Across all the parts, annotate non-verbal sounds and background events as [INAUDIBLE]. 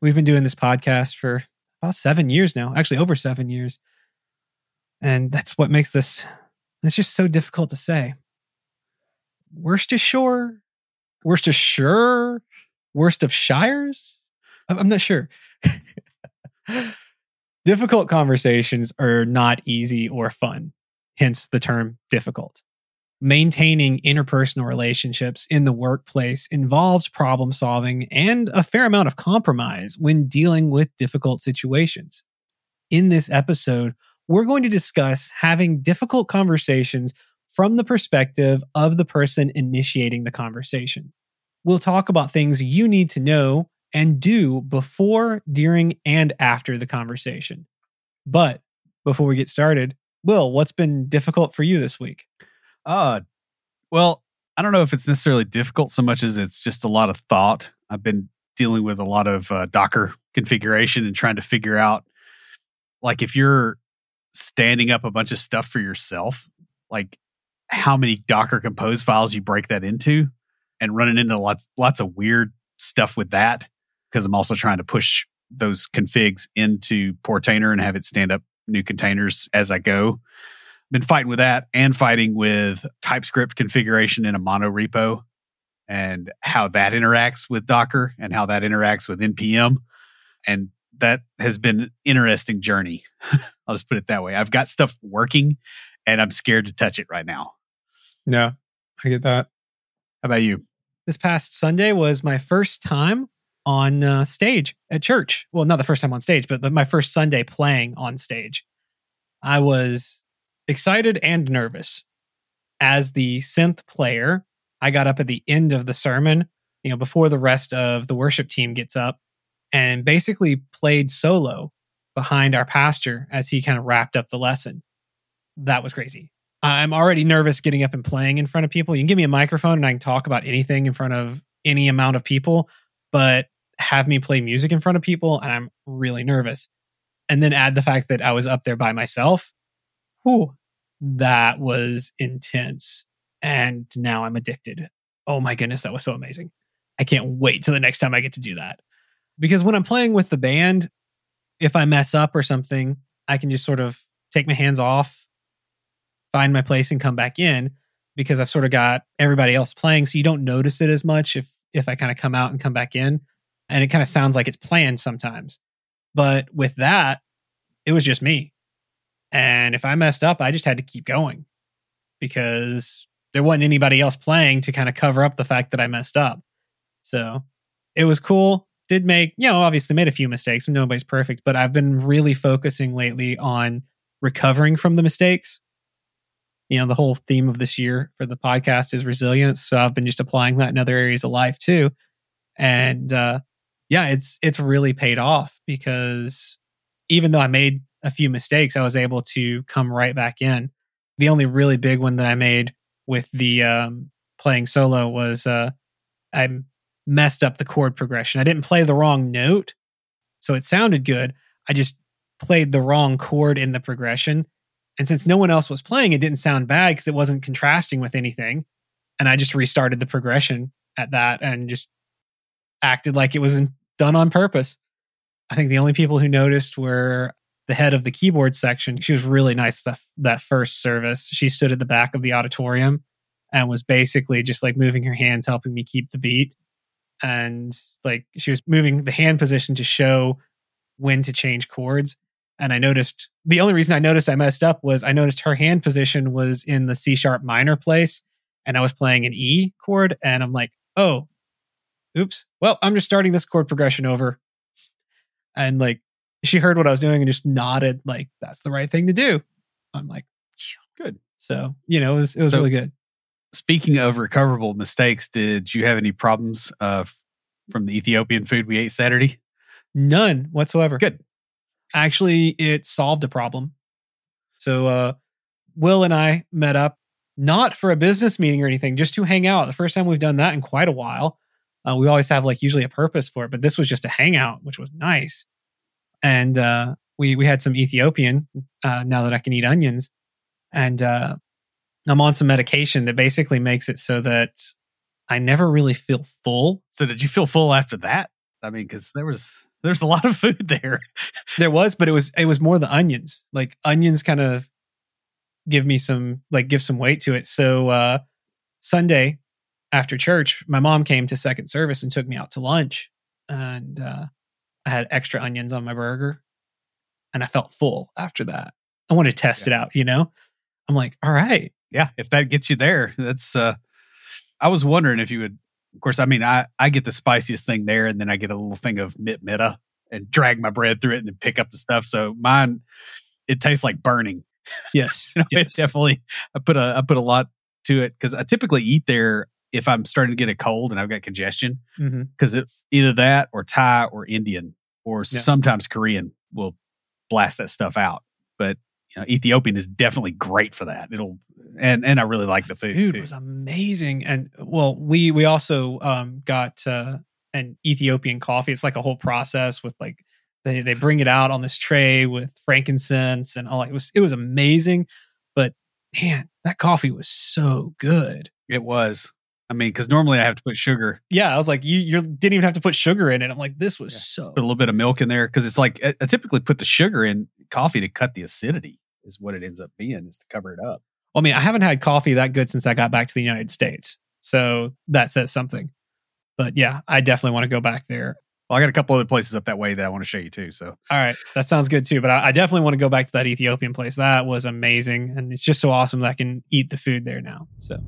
we've been doing this podcast for about seven years now, actually over seven years. And that's what makes this, it's just so difficult to say. Worst of sure, worst of sure, worst of shires. I'm not sure. [LAUGHS] difficult conversations are not easy or fun, hence the term difficult maintaining interpersonal relationships in the workplace involves problem solving and a fair amount of compromise when dealing with difficult situations. In this episode, we're going to discuss having difficult conversations from the perspective of the person initiating the conversation. We'll talk about things you need to know and do before, during, and after the conversation. But before we get started, Will, what's been difficult for you this week? Uh, well, I don't know if it's necessarily difficult so much as it's just a lot of thought. I've been dealing with a lot of uh, Docker configuration and trying to figure out, like, if you're standing up a bunch of stuff for yourself, like how many Docker Compose files you break that into, and running into lots lots of weird stuff with that. Because I'm also trying to push those configs into Portainer and have it stand up new containers as I go been fighting with that and fighting with TypeScript configuration in a mono repo and how that interacts with Docker and how that interacts with npm. And that has been an interesting journey. [LAUGHS] I'll just put it that way. I've got stuff working and I'm scared to touch it right now. Yeah, I get that. How about you? This past Sunday was my first time on uh, stage at church. Well, not the first time on stage, but the, my first Sunday playing on stage. I was excited and nervous. As the synth player, I got up at the end of the sermon, you know, before the rest of the worship team gets up and basically played solo behind our pastor as he kind of wrapped up the lesson. That was crazy. I'm already nervous getting up and playing in front of people. You can give me a microphone and I can talk about anything in front of any amount of people, but have me play music in front of people and I'm really nervous. And then add the fact that I was up there by myself. Whew, that was intense. And now I'm addicted. Oh my goodness, that was so amazing. I can't wait till the next time I get to do that. Because when I'm playing with the band, if I mess up or something, I can just sort of take my hands off, find my place and come back in because I've sort of got everybody else playing. So you don't notice it as much if, if I kind of come out and come back in. And it kind of sounds like it's planned sometimes. But with that, it was just me. And if I messed up, I just had to keep going because there wasn't anybody else playing to kind of cover up the fact that I messed up. So it was cool. Did make, you know, obviously made a few mistakes. Nobody's perfect, but I've been really focusing lately on recovering from the mistakes. You know, the whole theme of this year for the podcast is resilience. So I've been just applying that in other areas of life too. And uh yeah, it's it's really paid off because even though I made a few mistakes, I was able to come right back in. The only really big one that I made with the um, playing solo was uh, I messed up the chord progression. I didn't play the wrong note, so it sounded good. I just played the wrong chord in the progression. And since no one else was playing, it didn't sound bad because it wasn't contrasting with anything. And I just restarted the progression at that and just acted like it wasn't done on purpose. I think the only people who noticed were the head of the keyboard section. She was really nice that, that first service. She stood at the back of the auditorium and was basically just like moving her hands, helping me keep the beat. And like she was moving the hand position to show when to change chords. And I noticed the only reason I noticed I messed up was I noticed her hand position was in the C sharp minor place and I was playing an E chord. And I'm like, oh, oops. Well, I'm just starting this chord progression over. And like she heard what I was doing and just nodded like that's the right thing to do. I'm like, good. So, you know, it was it was so, really good. Speaking of recoverable mistakes, did you have any problems uh, from the Ethiopian food we ate Saturday? None whatsoever. Good. Actually, it solved a problem. So uh, Will and I met up not for a business meeting or anything, just to hang out. The first time we've done that in quite a while. Uh, we always have like usually a purpose for it, but this was just a hangout, which was nice. And uh, we we had some Ethiopian uh, now that I can eat onions, and uh, I'm on some medication that basically makes it so that I never really feel full. So did you feel full after that? I mean, because there was there's a lot of food there. [LAUGHS] There was, but it was it was more the onions. Like onions kind of give me some like give some weight to it. So uh Sunday after church, my mom came to second service and took me out to lunch and uh I had extra onions on my burger and I felt full after that. I want to test Yeah. it out, you know? I'm like, all right. yeah, if that gets you there, that's. uh I was wondering if you would. Of course, I mean, I I get the spiciest thing there, and then I get a little thing of mit mitta and drag my bread through it, and then pick up the stuff. So mine, it tastes like burning. [LAUGHS] Yes. You know, yes. It's definitely. I put a I put a lot to it because I typically eat there if I'm starting to get a cold and I've got congestion because it either that or Thai or Indian or Yeah. sometimes Korean will blast that stuff out. But you know, Ethiopian is definitely great for that. It'll and and I really like the food. food too. was amazing and well we we also um got uh an ethiopian coffee it's like a whole process with like they they bring it out on this tray with frankincense and all it was it was amazing but man that coffee was so good It was. I mean, because normally I have to put sugar, yeah i was like you you didn't even have to put sugar in it i'm like this was Yeah. so put a little bit of milk in there because it's like I, I typically put the sugar in coffee to cut the acidity. Is what it ends up being is to cover it up. Well, I mean i haven't had coffee that good since i got back to the united states so that says something but yeah i definitely want to go back there Well, I got a couple other places up that way that I want to show you too. So All right, that sounds good too. But I, I definitely want to go back to that Ethiopian place. That was amazing, and it's just so awesome that I can eat the food there now. So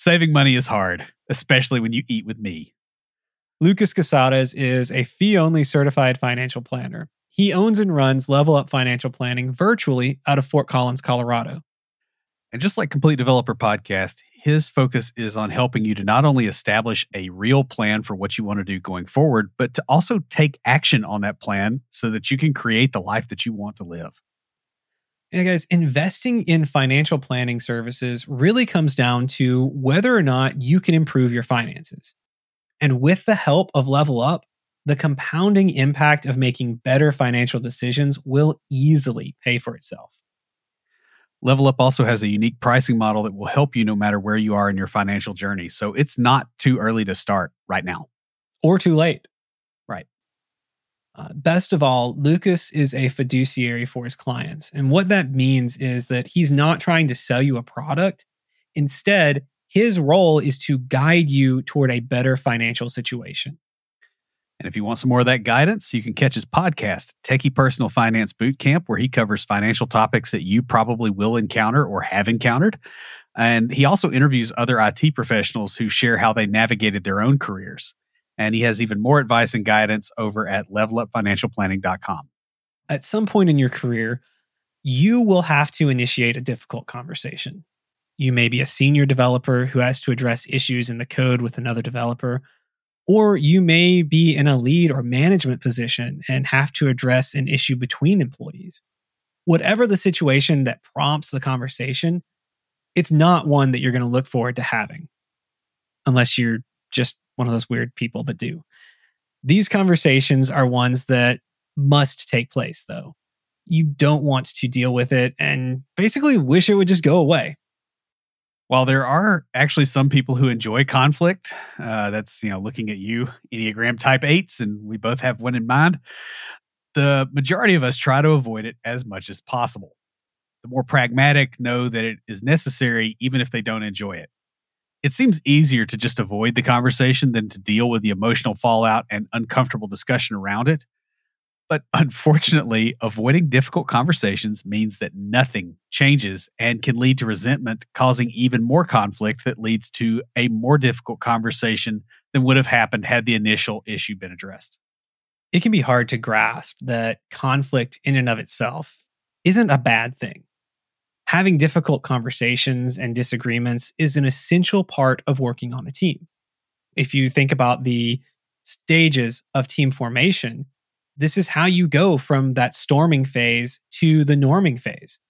saving money is hard, especially when you eat with me. Lucas Casadas is a fee-only certified financial planner. He owns and runs Level Up Financial Planning virtually out of Fort Collins, Colorado. And just like Complete Developer Podcast, his focus is on helping you to not only establish a real plan for what you want to do going forward, but to also take action on that plan so that you can create the life that you want to live. Yeah, guys, investing in financial planning services really comes down to whether or not you can improve your finances. And with the help of Level Up, the compounding impact of making better financial decisions will easily pay for itself. Level Up also has a unique pricing model that will help you no matter where you are in your financial journey. So it's not too early to start right now. Or too late. Uh, best of all, Lucas is a fiduciary for his clients. And what that means is that he's not trying to sell you a product. Instead, his role is to guide you toward a better financial situation. And if you want some more of that guidance, you can catch his podcast, Techie Personal Finance Boot Camp, where he covers financial topics that you probably will encounter or have encountered. And he also interviews other IT professionals who share how they navigated their own careers. And he has even more advice and guidance over at levelupfinancialplanning.com. At some point in your career, you will have to initiate a difficult conversation. You may be a senior developer who has to address issues in the code with another developer, or you may be in a lead or management position and have to address an issue between employees. Whatever the situation that prompts the conversation, it's not one that you're going to look forward to having, unless you're just one of those weird people that do. These conversations are ones that must take place, though. You don't want to deal with it and basically wish it would just go away. While there are actually some people who enjoy conflict, uh, that's you know looking at you, Enneagram Type Eights, and we both have one in mind. The majority of us try to avoid it as much as possible. The more pragmatic know that it is necessary, even if they don't enjoy it. It seems easier to just avoid the conversation than to deal with the emotional fallout and uncomfortable discussion around it. But [LAUGHS] unfortunately, avoiding difficult conversations means that nothing changes and can lead to resentment, causing even more conflict that leads to a more difficult conversation than would have happened had the initial issue been addressed. It can be hard to grasp that conflict in and of itself isn't a bad thing. Having difficult conversations and disagreements is an essential part of working on a team. If you think about the stages of team formation, this is how you go from that storming phase to the norming phase.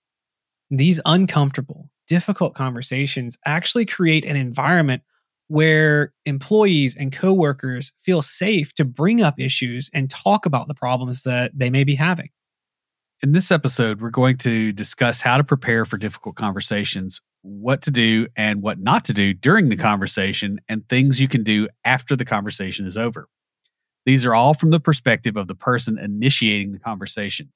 These uncomfortable, difficult conversations actually create an environment where employees and coworkers feel safe to bring up issues and talk about the problems that they may be having. In this episode, we're going to discuss how to prepare for difficult conversations, what to do and what not to do during the conversation, and things you can do after the conversation is over. These are all from the perspective of the person initiating the conversation.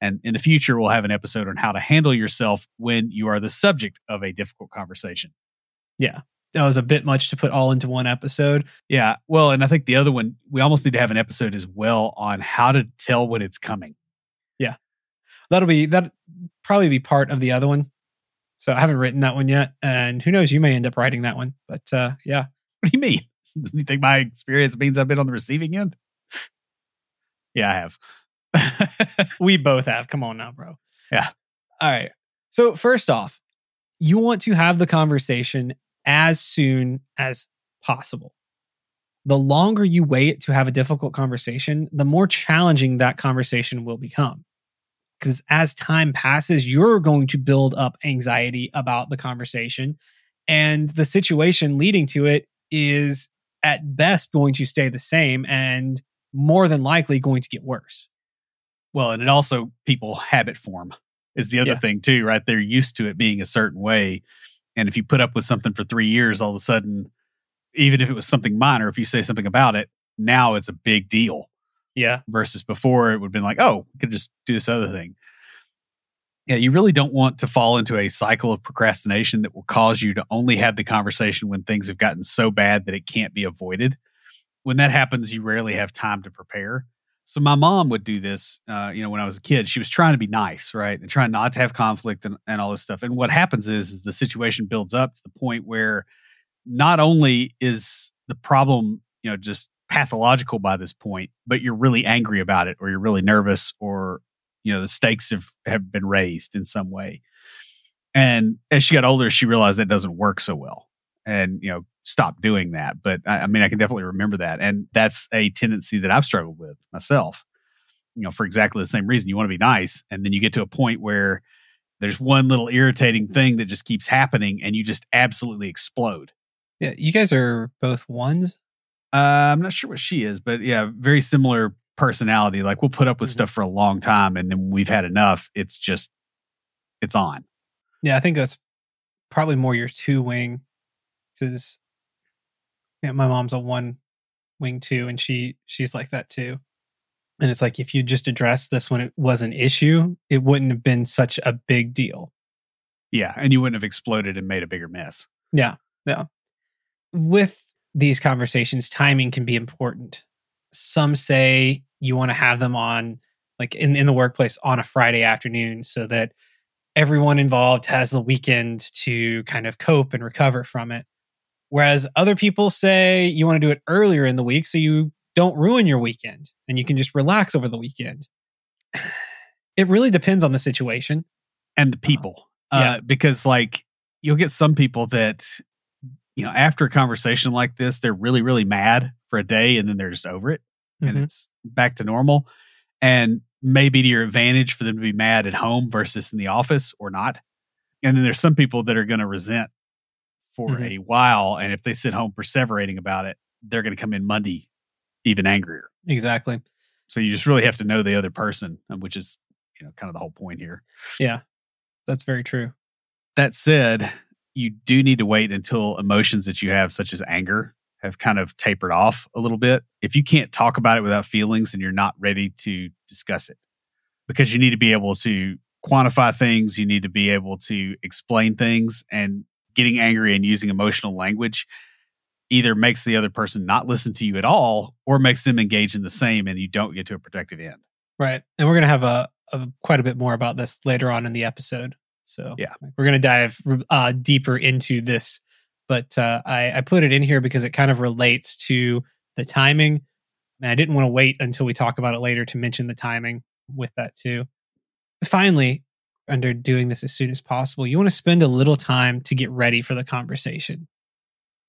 And in the future, we'll have an episode on how to handle yourself when you are the subject of a difficult conversation. Yeah that was a bit much to put all into one episode. Yeah. Well, and I think the other one, we almost need to have an episode as well on how to tell when it's coming. That'll be, that probably be part of the other one. So I haven't written that one yet. And who knows, you may end up writing that one. But uh, yeah. What do you mean? [LAUGHS] You think my experience means I've been on the receiving end? [LAUGHS] yeah, I have. [LAUGHS] we both have. Come on now, bro. Yeah. All right. So, first off, you want to have the conversation as soon as possible. The longer you wait to have a difficult conversation, the more challenging that conversation will become. Because as time passes, you're going to build up anxiety about the conversation. And the situation leading to it is at best going to stay the same and more than likely going to get worse. Well, and it also people habit form is the other yeah. thing too, right? They're used to it being a certain way. And if you put up with something for three years, all of a sudden, even if it was something minor, if you say something about it, now it's a big deal. Yeah. Versus before, it would have been like, oh, we could just do this other thing. Yeah, you really don't want to fall into a cycle of procrastination that will cause you to only have the conversation when things have gotten so bad that it can't be avoided. When that happens, you rarely have time to prepare. So my mom would do this, uh, you know, when I was a kid. She was trying to be nice, right, and trying not to have conflict and, and all this stuff. And what happens is, is the situation builds up to the point where not only is the problem, you know, just pathological by this point, but you're really angry about it, or you're really nervous, or you know, the stakes have have been raised in some way. And as she got older, she realized that doesn't work so well, and you know, stop doing that. But I, I, mean, I can definitely remember that. And that's a tendency that I've struggled with myself, you know, for exactly the same reason. You want to be nice. And then you get to a point where there's one little irritating thing that just keeps happening and you just absolutely explode. Yeah. You guys are both ones. Uh, I'm not sure what she is, but yeah, very similar personality. Like we'll put up with mm-hmm. stuff for a long time and then we've had enough. It's just, it's on. Yeah. I think that's probably more your two wing because yeah, my mom's a one wing too, and she she's like that too. And it's like if you just addressed this when it was an issue, it wouldn't have been such a big deal. Yeah, and you wouldn't have exploded and made a bigger mess. Yeah, yeah. With these conversations, timing can be important. Some say you want to have them on like in, in the workplace on a Friday afternoon so that everyone involved has the weekend to kind of cope and recover from it. Whereas other people say you want to do it earlier in the week so you don't ruin your weekend and you can just relax over the weekend. [SIGHS] It really depends on the situation and the people. Uh, yeah. because like you'll get some people that you know after a conversation like this they're really really mad for a day and then they're just over it mm-hmm. and it's back to normal and maybe to your advantage for them to be mad at home versus in the office or not. And then there's some people that are going to resent for mm-hmm. a while. And if they sit home perseverating about it, they're going to come in Monday even angrier. Exactly. So you just really have to know the other person, which is, you know, kind of the whole point here. Yeah, that's very true. That said, you do need to wait until emotions that you have, such as anger, have kind of tapered off a little bit. If you can't talk about it without feelings, and you're not ready to discuss it because you need to be able to quantify things. You need to be able to explain things. And getting angry and using emotional language either makes the other person not listen to you at all or makes them engage in the same and you don't get to a productive end. Right. And we're going to have a, a, quite a bit more about this later on in the episode. So yeah, we're going to dive uh, deeper into this, but uh, I, I put it in here because it kind of relates to the timing. And I didn't want to wait until we talk about it later to mention the timing with that too. Finally, under doing this as soon as possible. You want to spend a little time to get ready for the conversation.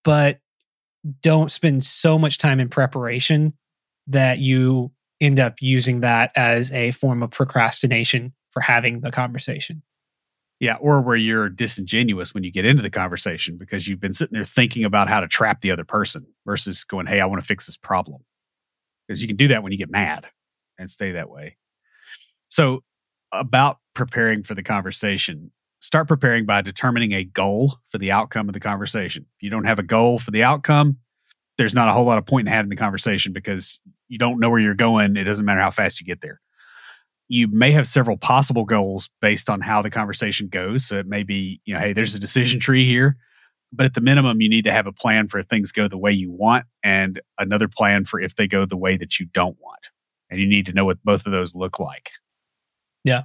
But don't spend so much time in preparation that you end up using that as a form of procrastination for having the conversation. Yeah, or where you're disingenuous when you get into the conversation because you've been sitting there thinking about how to trap the other person versus going, "Hey, I want to fix this problem." Because you can do that when you get mad and stay that way. So, about preparing for the conversation, start preparing by determining a goal for the outcome of the conversation. If you don't have a goal for the outcome, there's not a whole lot of point in having the conversation because you don't know where you're going. It doesn't matter how fast you get there you may have several possible goals based on how the conversation goes. So it may be, you know, hey, there's a decision tree here, but at the minimum, you need to have a plan for if things go the way you want and another plan for if they go the way that you don't want. And you need to know what both of those look like. Yeah.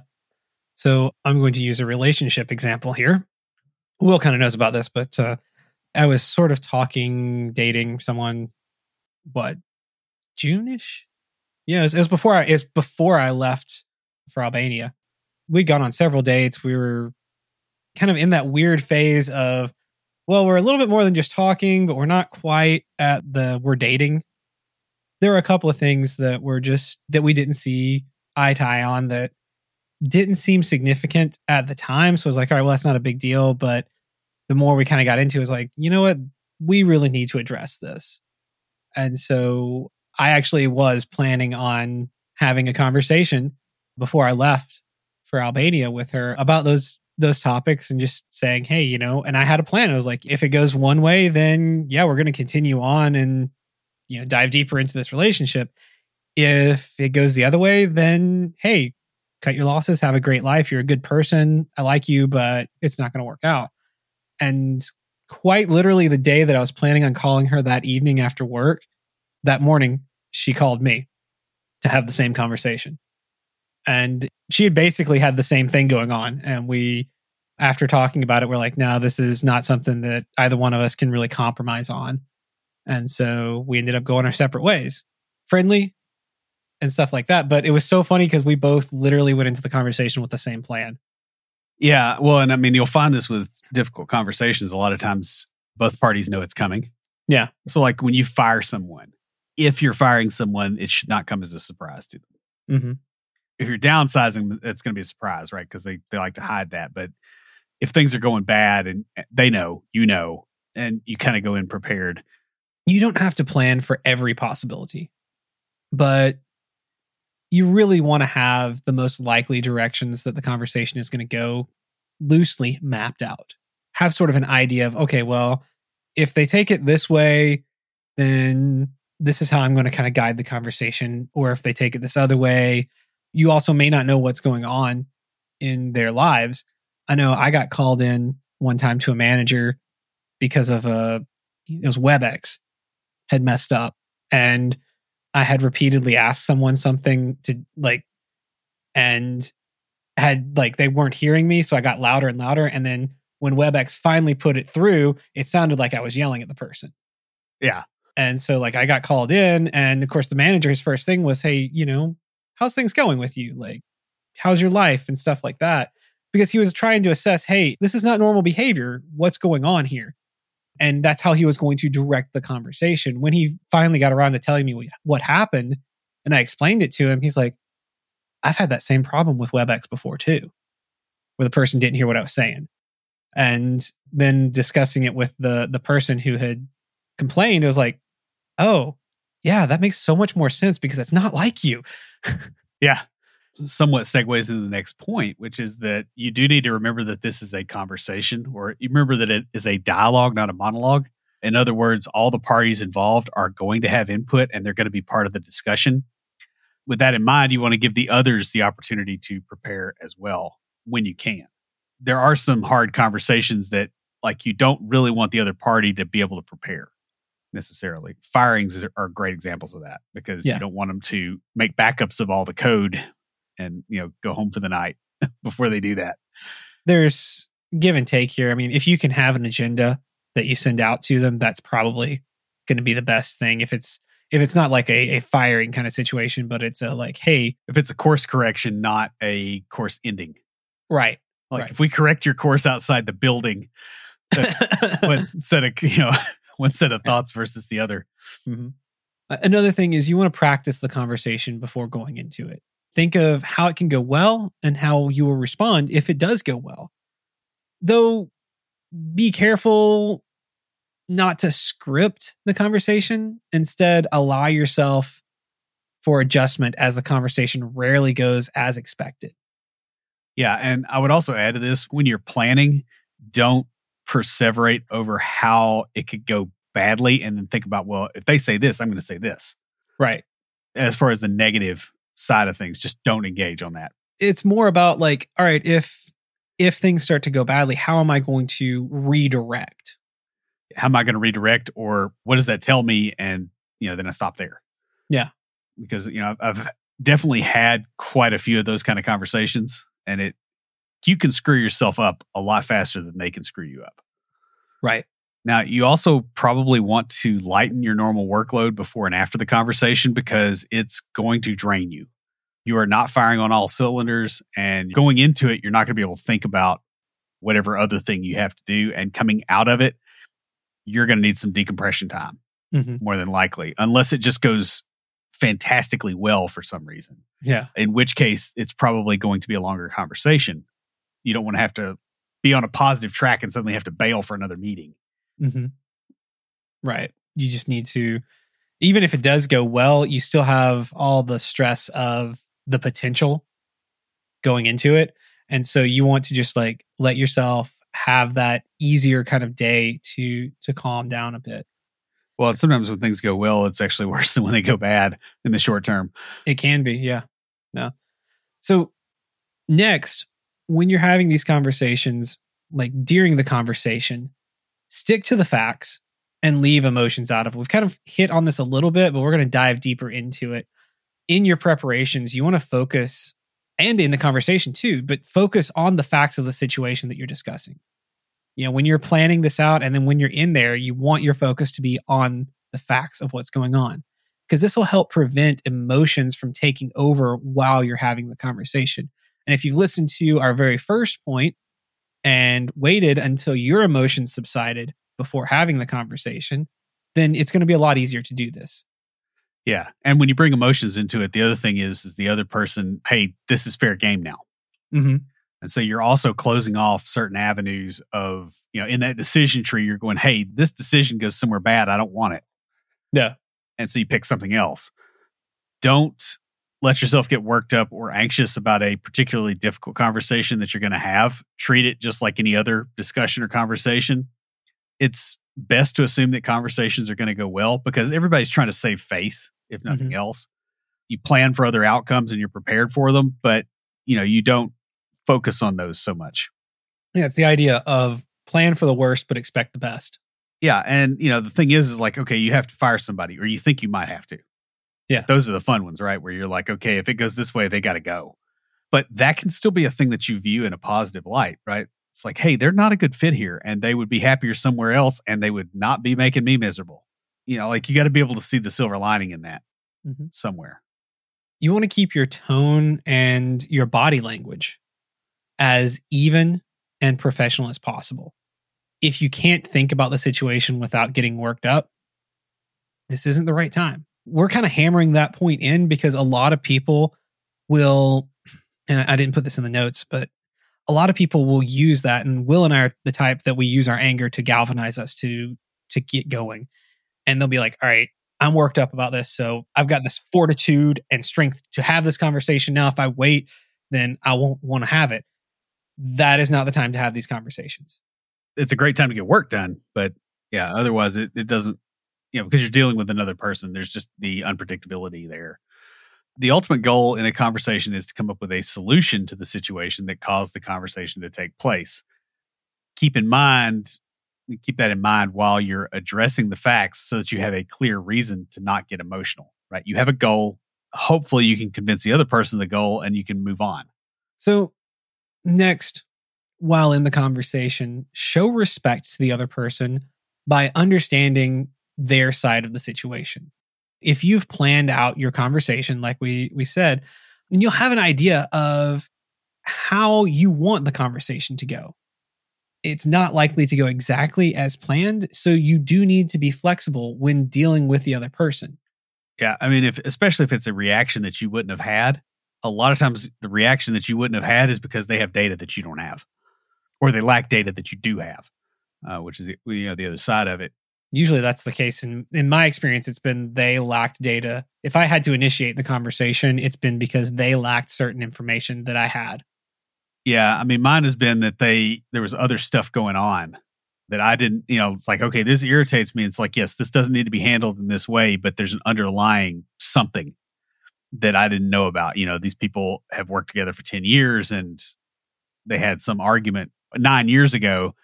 So I'm going to use a relationship example here. Will kind of knows about this, but uh, I was sort of talking, dating someone, what, June-ish? Yeah, it was, it was before I it was before I left for Albania. We'd gone on several dates. We were kind of in that weird phase of, well, we're a little bit more than just talking, but we're not quite at the we're dating. There were a couple of things that were just that we didn't see eye to eye on that didn't seem significant at the time. So I was like, all right, well, that's not a big deal. But the more we kind of got into it, was like, you know what? We really need to address this. And so I actually was planning on having a conversation before I left for Albania with her about those those topics and just saying, hey, you know, and I had a plan. I was like, if it goes one way, then yeah, we're going to continue on and you know dive deeper into this relationship. If it goes the other way, then hey, cut your losses, have a great life. You're a good person. I like you, but it's not going to work out. And quite literally, the day that I was planning on calling her that evening after work, that morning, she called me to have the same conversation and she had basically had the same thing going on. And we after talking about it we're like no this is not something that either one of us can really compromise on. And so we ended up going our separate ways friendly and stuff like that. But it was so funny because we both literally went into the conversation with the same plan. Yeah well and i mean you'll find this with difficult conversations. A lot of times both parties know it's coming. Yeah. So like when you fire someone if you're firing someone it should not come as a surprise to them. Mm-hmm if you're downsizing, it's going to be a surprise, right? Because they, they like to hide that. But if things are going bad and eh, they know, you know, and you kind of go in prepared. You don't have to plan for every possibility, but you really want to have the most likely directions that the conversation is going to go loosely mapped out. Have sort of an idea of, okay, well, if they take it this way, then this is how I'm going to kind of guide the conversation. Or if they take it this other way, you also may not know what's going on in their lives. I know I got called in one time to a manager because of a it was WebEx had messed up and I had repeatedly asked someone something to like and had like they weren't hearing me so I got louder and louder and then when WebEx finally put it through it sounded like I was yelling at the person. Yeah. And so like I got called in and of course the manager's first thing was hey, you know, how's things going with you? Like, how's your life and stuff like that? Because he was trying to assess, hey, this is not normal behavior. What's going on here? And that's how he was going to direct the conversation. When he finally got around to telling me what happened and I explained it to him, he's like, I've had that same problem with WebEx before too, where the person didn't hear what I was saying. And then discussing it with the the person who had complained, it was like, oh, yeah, that makes so much more sense because it's not like you. [LAUGHS] yeah. Somewhat segues into the next point, which is that you do need to remember that this is a conversation, or you remember that it is a dialogue, not a monologue. In other words, all the parties involved are going to have input and they're going to be part of the discussion. With that in mind, you want to give the others the opportunity to prepare as well when you can. There are some hard conversations that, like, you don't really want the other party to be able to prepare necessarily. Firings are great examples of that because yeah. you don't want them to make backups of all the code and you know go home for the night [LAUGHS] before they do that. There's give and take here. I mean, if you can have an agenda that you send out to them, that's probably going to be the best thing. If it's if it's not like a, a firing kind of situation, but it's a like, hey, if it's a course correction, not a course ending, right? Like right. if we correct your course outside the building, [LAUGHS] instead of you know [LAUGHS] one set of thoughts versus the other. Mm-hmm. Another thing is you want to practice the conversation before going into it. Think of how it can go well and how you will respond if it does go well. Though, be careful not to script the conversation. Instead, allow yourself for adjustment as the conversation rarely goes as expected. Yeah. And I would also add to this when you're planning, don't perseverate over how it could go badly and then think about, well, if they say this, I'm going to say this. Right. As far as the negative side of things, just don't engage on that. It's more about like, all right, if if things start to go badly, how am I going to redirect? How am I going to redirect or what does that tell me? And, you know, then I stop there. Yeah. Because, you know, I've definitely had quite a few of those kind of conversations and it, you can screw yourself up a lot faster than they can screw you up. Right. Now, you also probably want to lighten your normal workload before and after the conversation because it's going to drain you. You are not firing on all cylinders, and going into it, you're not going to be able to think about whatever other thing you have to do. And coming out of it, you're going to need some decompression time, mm-hmm. more than likely, unless it just goes fantastically well for some reason. Yeah. In which case, it's probably going to be a longer conversation. You don't want to have to be on a positive track and suddenly have to bail for another meeting. Mm-hmm. Right. You just need to, even if it does go well, you still have all the stress of the potential going into it. And so you want to just like let yourself have that easier kind of day to to calm down a bit. Well, sometimes when things go well, it's actually [LAUGHS] worse than when they go bad in the short term. It can be, yeah. No. So next, when you're having these conversations, like during the conversation, stick to the facts and leave emotions out of it. We've kind of hit on this a little bit, but we're going to dive deeper into it. In your preparations, you want to focus and in the conversation too, but focus on the facts of the situation that you're discussing. You know, when you're planning this out and then when you're in there, you want your focus to be on the facts of what's going on because this will help prevent emotions from taking over while you're having the conversation. And if you've listened to our very first point, and waited until your emotions subsided before having the conversation, then it's going to be a lot easier to do this. Yeah. And when you bring emotions into it, the other thing is, is the other person, hey, this is fair game now. Mm-hmm. And so you're also closing off certain avenues of, you know, in that decision tree, you're going, hey, this decision goes somewhere bad. I don't want it. Yeah. And so you pick something else. Don't let yourself get worked up or anxious about a particularly difficult conversation that you're going to have. Treat it just like any other discussion or conversation. It's best to assume that conversations are going to go well because everybody's trying to save face, if nothing mm-hmm. else. You plan for other outcomes and you're prepared for them, but you know, you don't focus on those so much. Yeah, it's the idea of plan for the worst but expect the best. Yeah, and you know, the thing is is like okay, you have to fire somebody or you think you might have to. Yeah. Those are the fun ones, right? Where you're like, okay, if it goes this way, they got to go. But that can still be a thing that you view in a positive light, right? It's like, hey, they're not a good fit here and they would be happier somewhere else and they would not be making me miserable. You know, like you got to be able to see the silver lining in that mm-hmm. somewhere. You want to keep your tone and your body language as even and professional as possible. If you can't think about the situation without getting worked up, this isn't the right time we're kind of hammering that point in because a lot of people will, and I didn't put this in the notes, but a lot of people will use that. And Will and I are the type that we use our anger to galvanize us to to get going. And they'll be like, all right, I'm worked up about this. So I've got this fortitude and strength to have this conversation. Now, if I wait, then I won't want to have it. That is not the time to have these conversations. It's a great time to get work done, but yeah, otherwise it, it doesn't you know, because you're dealing with another person, there's just the unpredictability there. The ultimate goal in a conversation is to come up with a solution to the situation that caused the conversation to take place. Keep in mind, keep that in mind while you're addressing the facts so that you have a clear reason to not get emotional, right? You have a goal. Hopefully, you can convince the other person the goal and you can move on. So, next, while in the conversation, show respect to the other person by understanding their side of the situation. If you've planned out your conversation, like we, we said, then you'll have an idea of how you want the conversation to go. it's not likely to go exactly as planned. So you do need to be flexible when dealing with the other person. Yeah. I mean, if, especially if it's a reaction that you wouldn't have had, a lot of times the reaction that you wouldn't have had is because they have data that you don't have, or they lack data that you do have, uh, which is you know the other side of it. Usually that's the case. In in my experience, it's been they lacked data. If I had to initiate the conversation, it's been because they lacked certain information that I had. Yeah, I mean, mine has been that they there was other stuff going on that I didn't. You know, it's like okay, this irritates me. It's like yes, this doesn't need to be handled in this way, but there's an underlying something that I didn't know about. You know, these people have worked together for ten years, and they had some argument nine years ago,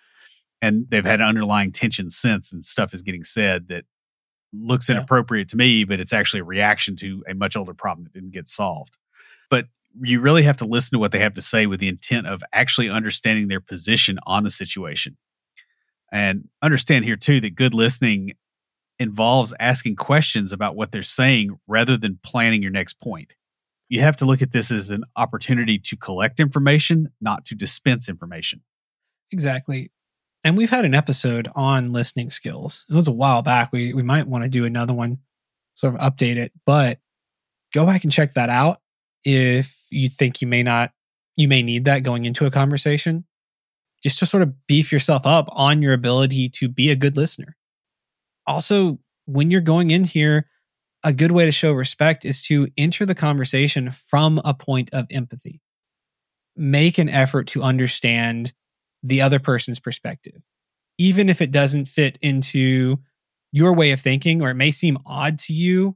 and they've had underlying tension since, and stuff is getting said that looks yeah. inappropriate to me, but it's actually a reaction to a much older problem that didn't get solved. But you really have to listen to what they have to say with the intent of actually understanding their position on the situation. And understand here too that good listening involves asking questions about what they're saying rather than planning your next point. You have to look at this as an opportunity to collect information, not to dispense information. Exactly. And we've had an episode on listening skills. It was a while back. We we might want to do another one, sort of update it, but go back and check that out if you think you may not, you may need that going into a conversation, just to sort of beef yourself up on your ability to be a good listener. Also, when you're going in here, a good way to show respect is to enter the conversation from a point of empathy. Make an effort to understand the other person's perspective, even if it doesn't fit into your way of thinking or it may seem odd to you.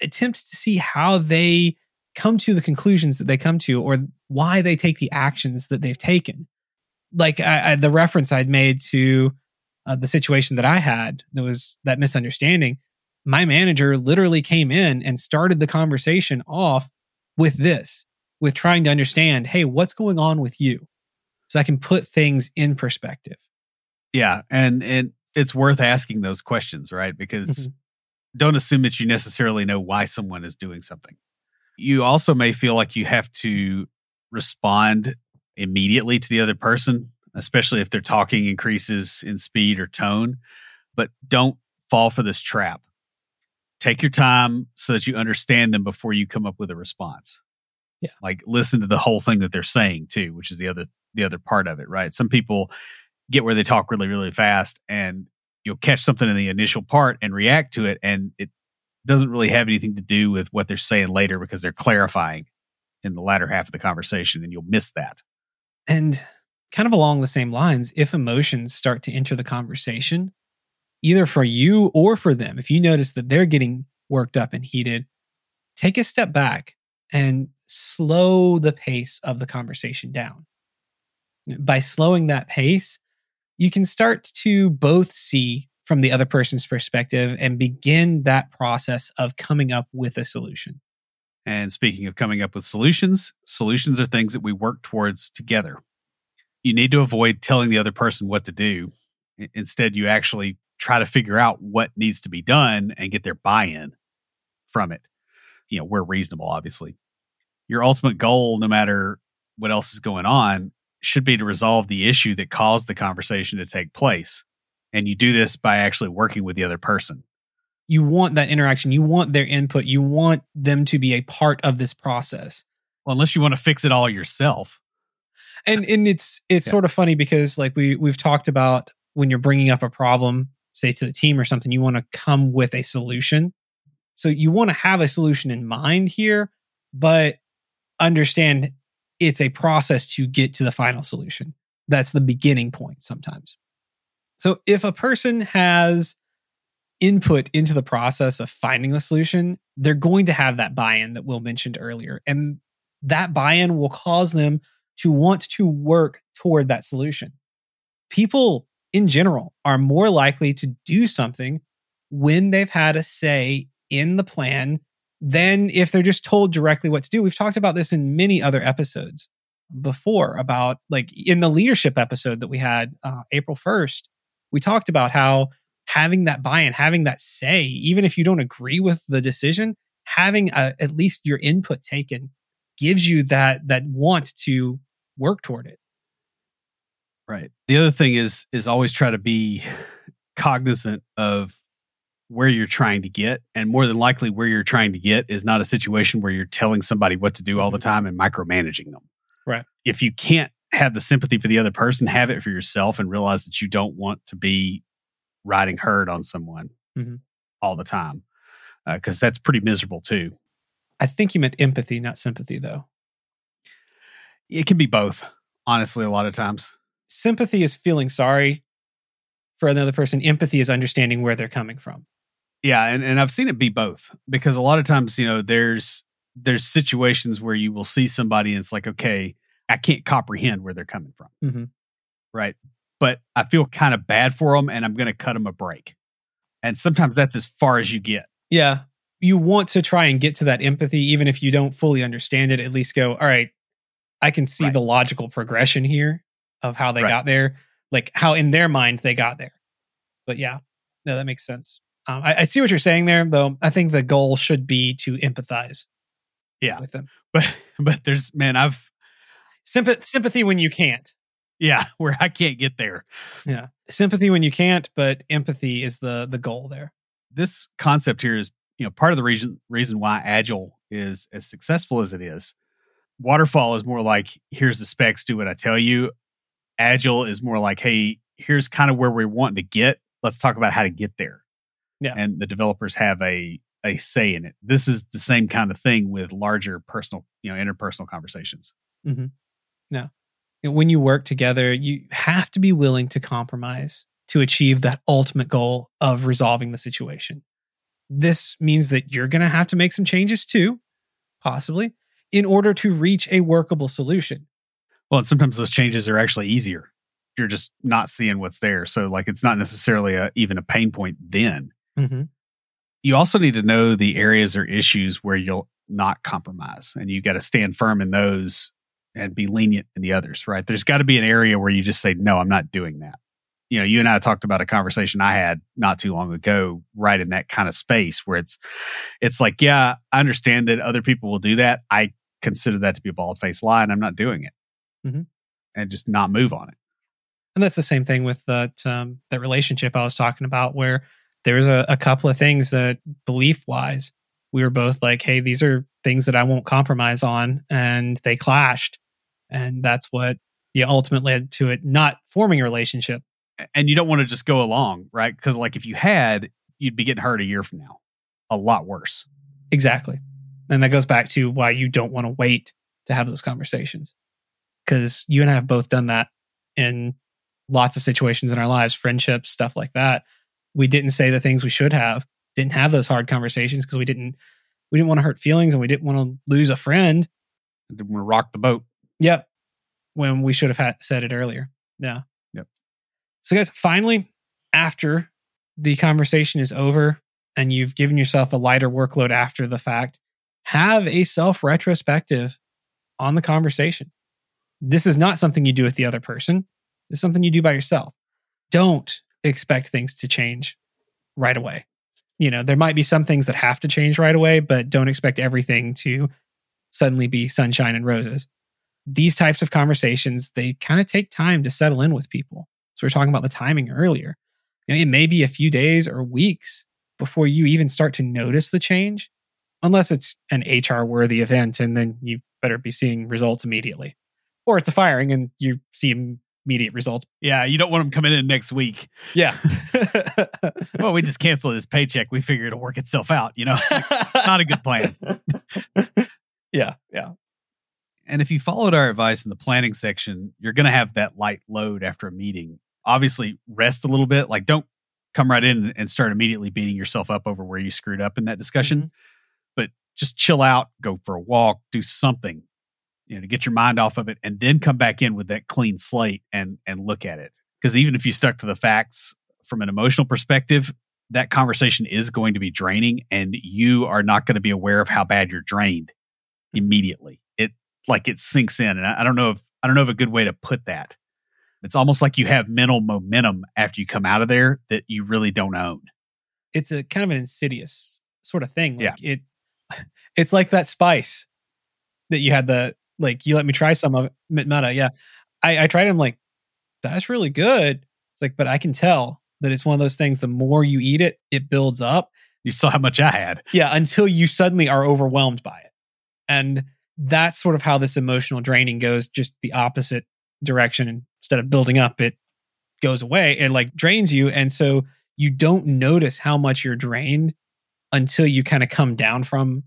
Attempt to see how they come to the conclusions that they come to or why they take the actions that they've taken. Like I, I, the reference I'd made to uh, the situation that I had, there was that misunderstanding. My manager literally came in and started the conversation off with this, with trying to understand, hey, what's going on with you? So I can put things in perspective. Yeah. And, and it's worth asking those questions, right? Because mm-hmm. don't assume that you necessarily know why someone is doing something you also may feel like you have to respond immediately to the other person, especially if their talking increases in speed or tone. But don't fall for this trap. Take your time so that you understand them before you come up with a response. Yeah. Like listen to the whole thing that they're saying too, which is the other the other part of it, right? Some people get where they talk really, really fast and you'll catch something in the initial part and react to it and it doesn't really have anything to do with what they're saying later because they're clarifying in the latter half of the conversation and you'll miss that. And kind of along the same lines, if emotions start to enter the conversation, either for you or for them, if you notice that they're getting worked up and heated, take a step back and slow the pace of the conversation down. By slowing that pace, you can start to both see from the other person's perspective and begin that process of coming up with a solution. And speaking of coming up with solutions, solutions are things that we work towards together. You need to avoid telling the other person what to do. Instead, you actually try to figure out what needs to be done and get their buy in from it. You know, we're reasonable, obviously. Your ultimate goal, no matter what else is going on, should be to resolve the issue that caused the conversation to take place and you do this by actually working with the other person. You want that interaction. You want their input. You want them to be a part of this process. Well, unless you want to fix it all yourself. And and it's it's yeah. sort of funny because like we we've talked about when you're bringing up a problem, say to the team or something, you want to come with a solution. So you want to have a solution in mind here, but understand it's a process to get to the final solution. That's the beginning point sometimes. So if a person has input into the process of finding the solution, they're going to have that buy in that Will mentioned earlier. And that buy in will cause them to want to work toward that solution. People in general are more likely to do something when they've had a say in the plan than if they're just told directly what to do. We've talked about this in many other episodes before about like in the leadership episode that we had uh, April 1st we talked about how having that buy-in, having that say, even if you don't agree with the decision, having a, at least your input taken gives you that that want to work toward it. Right. The other thing is is always try to be cognizant of where you're trying to get and more than likely where you're trying to get is not a situation where you're telling somebody what to do all the time and micromanaging them. Right. If you can't have the sympathy for the other person, have it for yourself and realize that you don't want to be riding herd on someone Mhm. all the time. Because that's pretty miserable too. I think you meant empathy, not sympathy, though. It can be both, honestly, a lot of times. Sympathy is feeling sorry for another person. Empathy is understanding where they're coming from. Yeah, and, and I've seen it be both because a lot of times, you know, there's there's situations where you will see somebody and it's like, okay, I can't comprehend where they're coming from. Mhm. Right. But I feel kind of bad for them and I'm going to cut them a break. And sometimes that's as far as you get. Yeah. You want to try and get to that empathy, even if you don't fully understand it, at least go, all right, I can see Right. the logical progression here of how they Right. got there, like how in their mind they got there. But yeah, no, that makes sense. Um, I, I see what you're saying there, though. I think the goal should be to empathize Yeah. with them. [LAUGHS] But but there's man, I've Sympath- sympathy when you can't. yeah, [LAUGHS] where I can't get there. Yeah. Sympathy when you can't, but empathy is the the goal there. This concept here is, you know, part of the reason reason why agile is as successful as it is. Waterfall is more like here's the specs, do what I tell you. Agile is more like, hey, here's kind of where we're wanting to get. Let's talk about how to get there. Yeah. And the developers have a a say in it. This is the same kind of thing with larger personal, you know, interpersonal conversations. Mm-hmm. No. When you work together, you have to be willing to compromise to achieve that ultimate goal of resolving the situation. This means that you're going to have to make some changes too, possibly, in order to reach a workable solution. Well, and sometimes those changes are actually easier. You're just not seeing what's there. So like it's not necessarily a, even a pain point then. Mm-hmm. You also need to know the areas or issues where you'll not compromise and you got to stand firm in those and be lenient in the others, right? There's got to be an area where you just say, no, I'm not doing that. You know, you and I talked about a conversation I had not too long ago, right in that kind of space where it's, it's like, yeah, I understand that other people will do that. I consider that to be a bald faced lie and I'm not doing it Mhm. and just not move on it. And that's the same thing with that um, that relationship I was talking about, where there was a, a couple of things that belief wise, we were both like, "Hey, these are things that I won't compromise on," and they clashed, and that's what yeah ultimately led to it not forming a relationship. and you don't want to just go along, right? Because like if you had, you'd be getting hurt a year from now, a lot worse. Exactly, and that goes back to why you don't want to wait to have those conversations, because you and I have both done that in lots of situations in our lives, friendships, stuff like that. We didn't say the things we should have, didn't have those hard conversations because we didn't we didn't want to hurt feelings and we didn't want to lose a friend. I didn't want to rock the boat. Yep. When we should have had said it earlier. Yeah. Yep. So guys, finally, after the conversation is over and you've given yourself a lighter workload after the fact, have a self retrospective on the conversation. This is not something you do with the other person. This is something you do by yourself. Don't expect things to change right away. You know, there might be some things that have to change right away, but don't expect everything to suddenly be sunshine and roses. These types of conversations, they kind of take time to settle in with people. So we are talking about the timing earlier. You know, it may be a few days or weeks before you even start to notice the change, unless it's an HR worthy event and then you better be seeing results immediately. Or it's a firing and you see immediate results. Yeah, you don't want them coming in next week. Yeah. [LAUGHS] Well, we just cancel this paycheck. We figure it'll work itself out. You know, [LAUGHS] not a good plan. [LAUGHS] yeah. Yeah. And if you followed our advice in the planning section, you're going to have that light load after a meeting. Obviously, rest a little bit. Like, don't come right in and start immediately beating yourself up over where you screwed up in that discussion. Mm-hmm. But just chill out, go for a walk, do something, you know, to get your mind off of it, and then come back in with that clean slate and and look at it. Because even if you stuck to the facts from an emotional perspective, that conversation is going to be draining, and you are not going to be aware of how bad you're drained immediately. It like it sinks in, and I, I don't know if I don't know of a good way to put that. It's almost like you have mental momentum after you come out of there that you really don't own. It's a kind of an insidious sort of thing. Like Yeah. it [LAUGHS] it's like that spice that you had the like you let me try some of it. Meta, yeah. I, I tried them like that's really good. It's like, but I can tell that it's one of those things. The more you eat it, it builds up. You saw how much I had. Yeah, until you suddenly are overwhelmed by it. And that's sort of how this emotional draining goes, just the opposite direction. Instead of building up, it goes away. It like drains you. And so you don't notice how much you're drained until you kind of come down from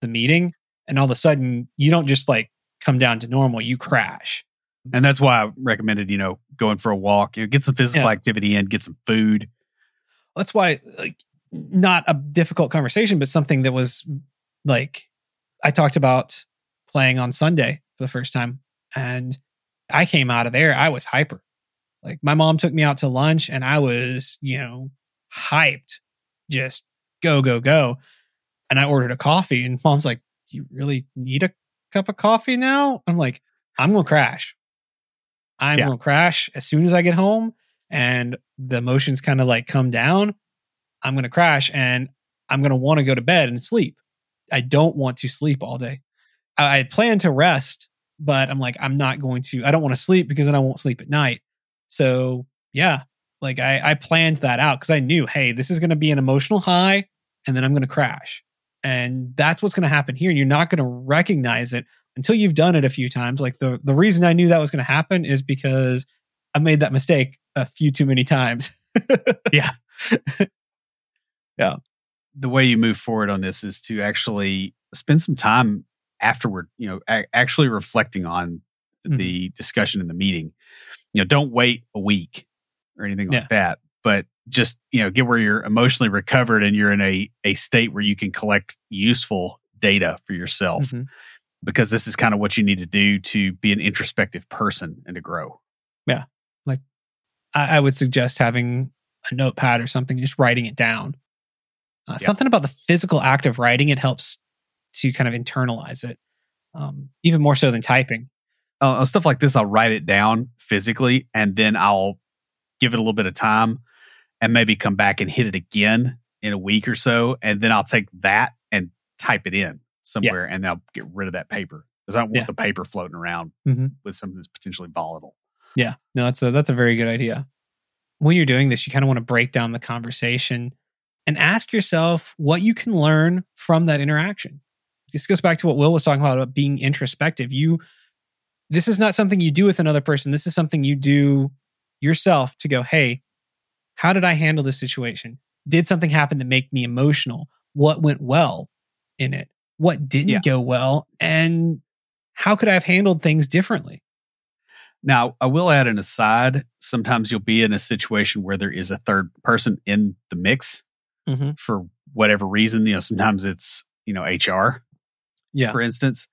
the meeting. And all of a sudden, you don't just like come down to normal, you crash. And that's why I recommended, you know, going for a walk, you know, get some physical Yeah. activity in, get some food. That's why, like, not a difficult conversation, but something that was like, I talked about playing on Sunday for the first time. And I came out of there, I was hyper. Like, my mom took me out to lunch and I was, you know, hyped, just go, go, go. And I ordered a coffee, and mom's like, Do you really need a cup of coffee now? I'm like, I'm going to crash. I'm Yeah. going to crash as soon as I get home and the emotions kind of like come down. I'm going to crash and I'm going to want to go to bed and sleep. I don't want to sleep all day. I, I plan to rest, but I'm like, I'm not going to, I don't want to sleep because then I won't sleep at night. So yeah, like I, I planned that out because I knew, hey, this is going to be an emotional high and then I'm going to crash. And that's what's going to happen here. And you're not going to recognize it until you've done it a few times. Like the, the reason I knew that was going to happen is because I made that mistake a few too many times. [LAUGHS] Yeah. [LAUGHS] yeah. The way you move forward on this is to actually spend some time afterward, you know, a- actually reflecting on Mhm. the discussion in the meeting. You know, don't wait a week or anything Yeah. like that, but just, you know, get where you're emotionally recovered and you're in a, a state where you can collect useful data for yourself Mhm. because this is kind of what you need to do to be an introspective person and to grow. Yeah like i, I would suggest having a notepad or something, just writing it down. Uh, Yeah. Something about the physical act of writing it helps to kind of internalize it, um, even more so than typing. uh, stuff like this, I'll write it down physically and then I'll give it a little bit of time and maybe come back and hit it again in a week or so. And then I'll take that and type it in somewhere and I'll get rid of that paper because I don't want Yeah. the paper floating around Mhm. with something that's potentially volatile. Yeah, no, that's a that's a very good idea. When you're doing this, you kind of want to break down the conversation and ask yourself what you can learn from that interaction. This goes back to what Will was talking about about being introspective. You this is not something you do with another person. This is something you do yourself to go, "Hey, how did I handle this situation? Did something happen that make me emotional? What went well in it? What didn't Yeah. go well? And how could I have handled things differently?" Now, I will add an aside. Sometimes you'll be in a situation where there is a third person in the mix Mm-hmm. for whatever reason. You know, sometimes it's, you know, HR. Yeah. for instance,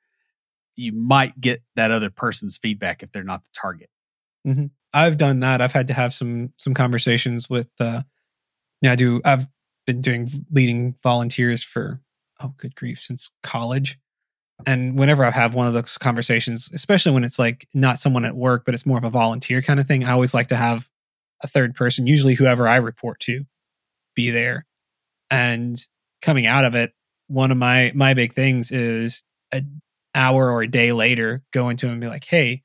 you might get that other person's feedback if they're not the target. I've done that. I've had to have some some conversations with uh yeah, I do I've been doing leading volunteers for oh good grief since college. And whenever I have one of those conversations, especially when it's like not someone at work, but it's more of a volunteer kind of thing, I always like to have a third person, usually whoever I report to, be there. And coming out of it, one of my my big things is an hour or a day later, go into him and be like, hey,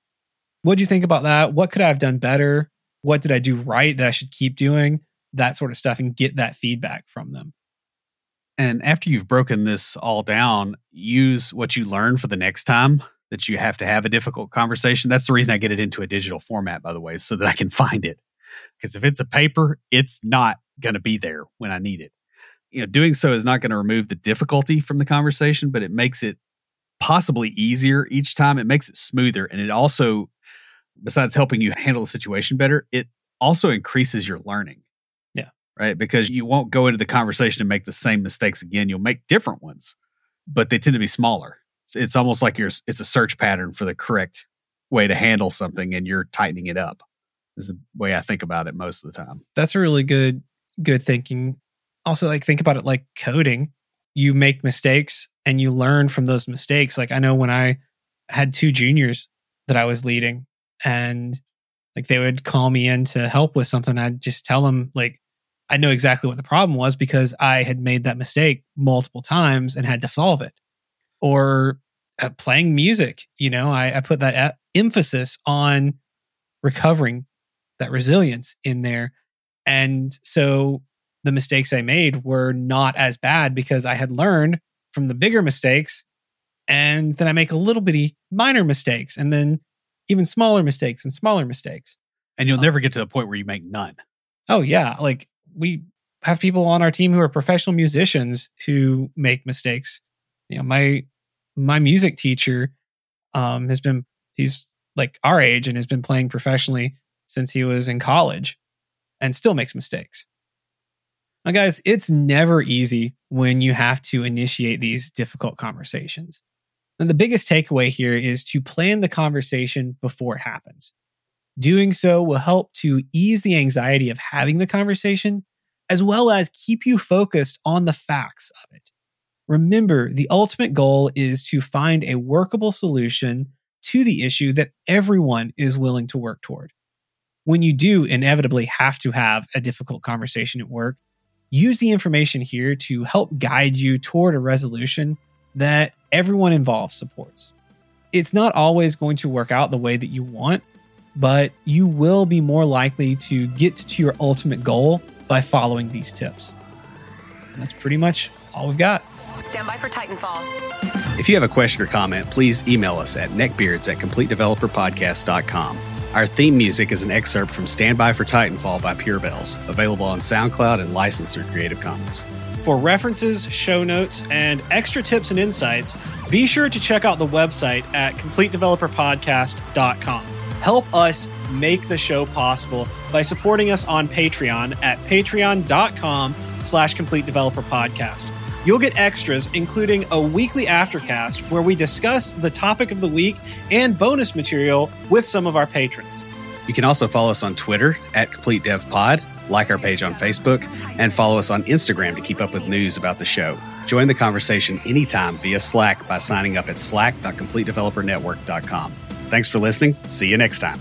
what'd you think about that? What could I have done better? What did I do right that I should keep doing? That sort of stuff and get that feedback from them. And after you've broken this all down, use what you learn for the next time that you have to have a difficult conversation. That's the reason I get it into a digital format, by the way, so that I can find it. Because if it's a paper, it's not going to be there when I need it. You know, doing so is not going to remove the difficulty from the conversation, but it makes it possibly easier each time. It makes it smoother. And it also, besides helping you handle the situation better, it also increases your learning. Yeah. Right. Because you won't go into the conversation and make the same mistakes again. You'll make different ones, but they tend to be smaller. It's, it's almost like you're, it's a search pattern for the correct way to handle something and you're tightening it up. Is the way I think about it most of the time. That's a really good good thinking. Also like think about it like coding. You make mistakes and you learn from those mistakes. Like I know when I had two juniors that I was leading and like they would call me in to help with something I'd just tell them like I know exactly what the problem was because I had made that mistake multiple times and had to solve it. Or uh, playing music, you know, I, I put that e- emphasis on recovering that resilience in there. And so the mistakes I made were not as bad because I had learned from the bigger mistakes. And then I make a little bitty minor mistakes and then even smaller mistakes and smaller mistakes. And you'll um, never get to the point where you make none. Oh, yeah. Like we have people on our team who are professional musicians who make mistakes. You know, my my music teacher um has been he's like our age and has been playing professionally since he was in college and still makes mistakes. Now, guys, it's never easy when you have to initiate these difficult conversations. And the biggest takeaway here is to plan the conversation before it happens. Doing so will help to ease the anxiety of having the conversation, as well as keep you focused on the facts of it. Remember, the ultimate goal is to find a workable solution to the issue that everyone is willing to work toward. When you do inevitably have to have a difficult conversation at work, use the information here to help guide you toward a resolution that everyone involved supports. It's not always going to work out the way that you want, but you will be more likely to get to your ultimate goal by following these tips. And that's pretty much all we've got. Stand by for Titanfall. If you have a question or comment, please email us at neckbeards at completedeveloperpodcast.com. Our theme music is an excerpt from Stand By for Titanfall by Pure Bells, available on SoundCloud and licensed through Creative Commons. For references, show notes, and extra tips and insights, be sure to check out the website at completedeveloperpodcast.com. Help us make the show possible by supporting us on Patreon at patreon.com slash complete developer podcast. You'll get extras, including a weekly aftercast where we discuss the topic of the week and bonus material with some of our patrons. You can also follow us on Twitter at Complete Dev Pod like our page on Facebook, and follow us on Instagram to keep up with news about the show. Join the conversation anytime via Slack by signing up at slack.completedevelopernetwork.com. Thanks for listening. See you next time.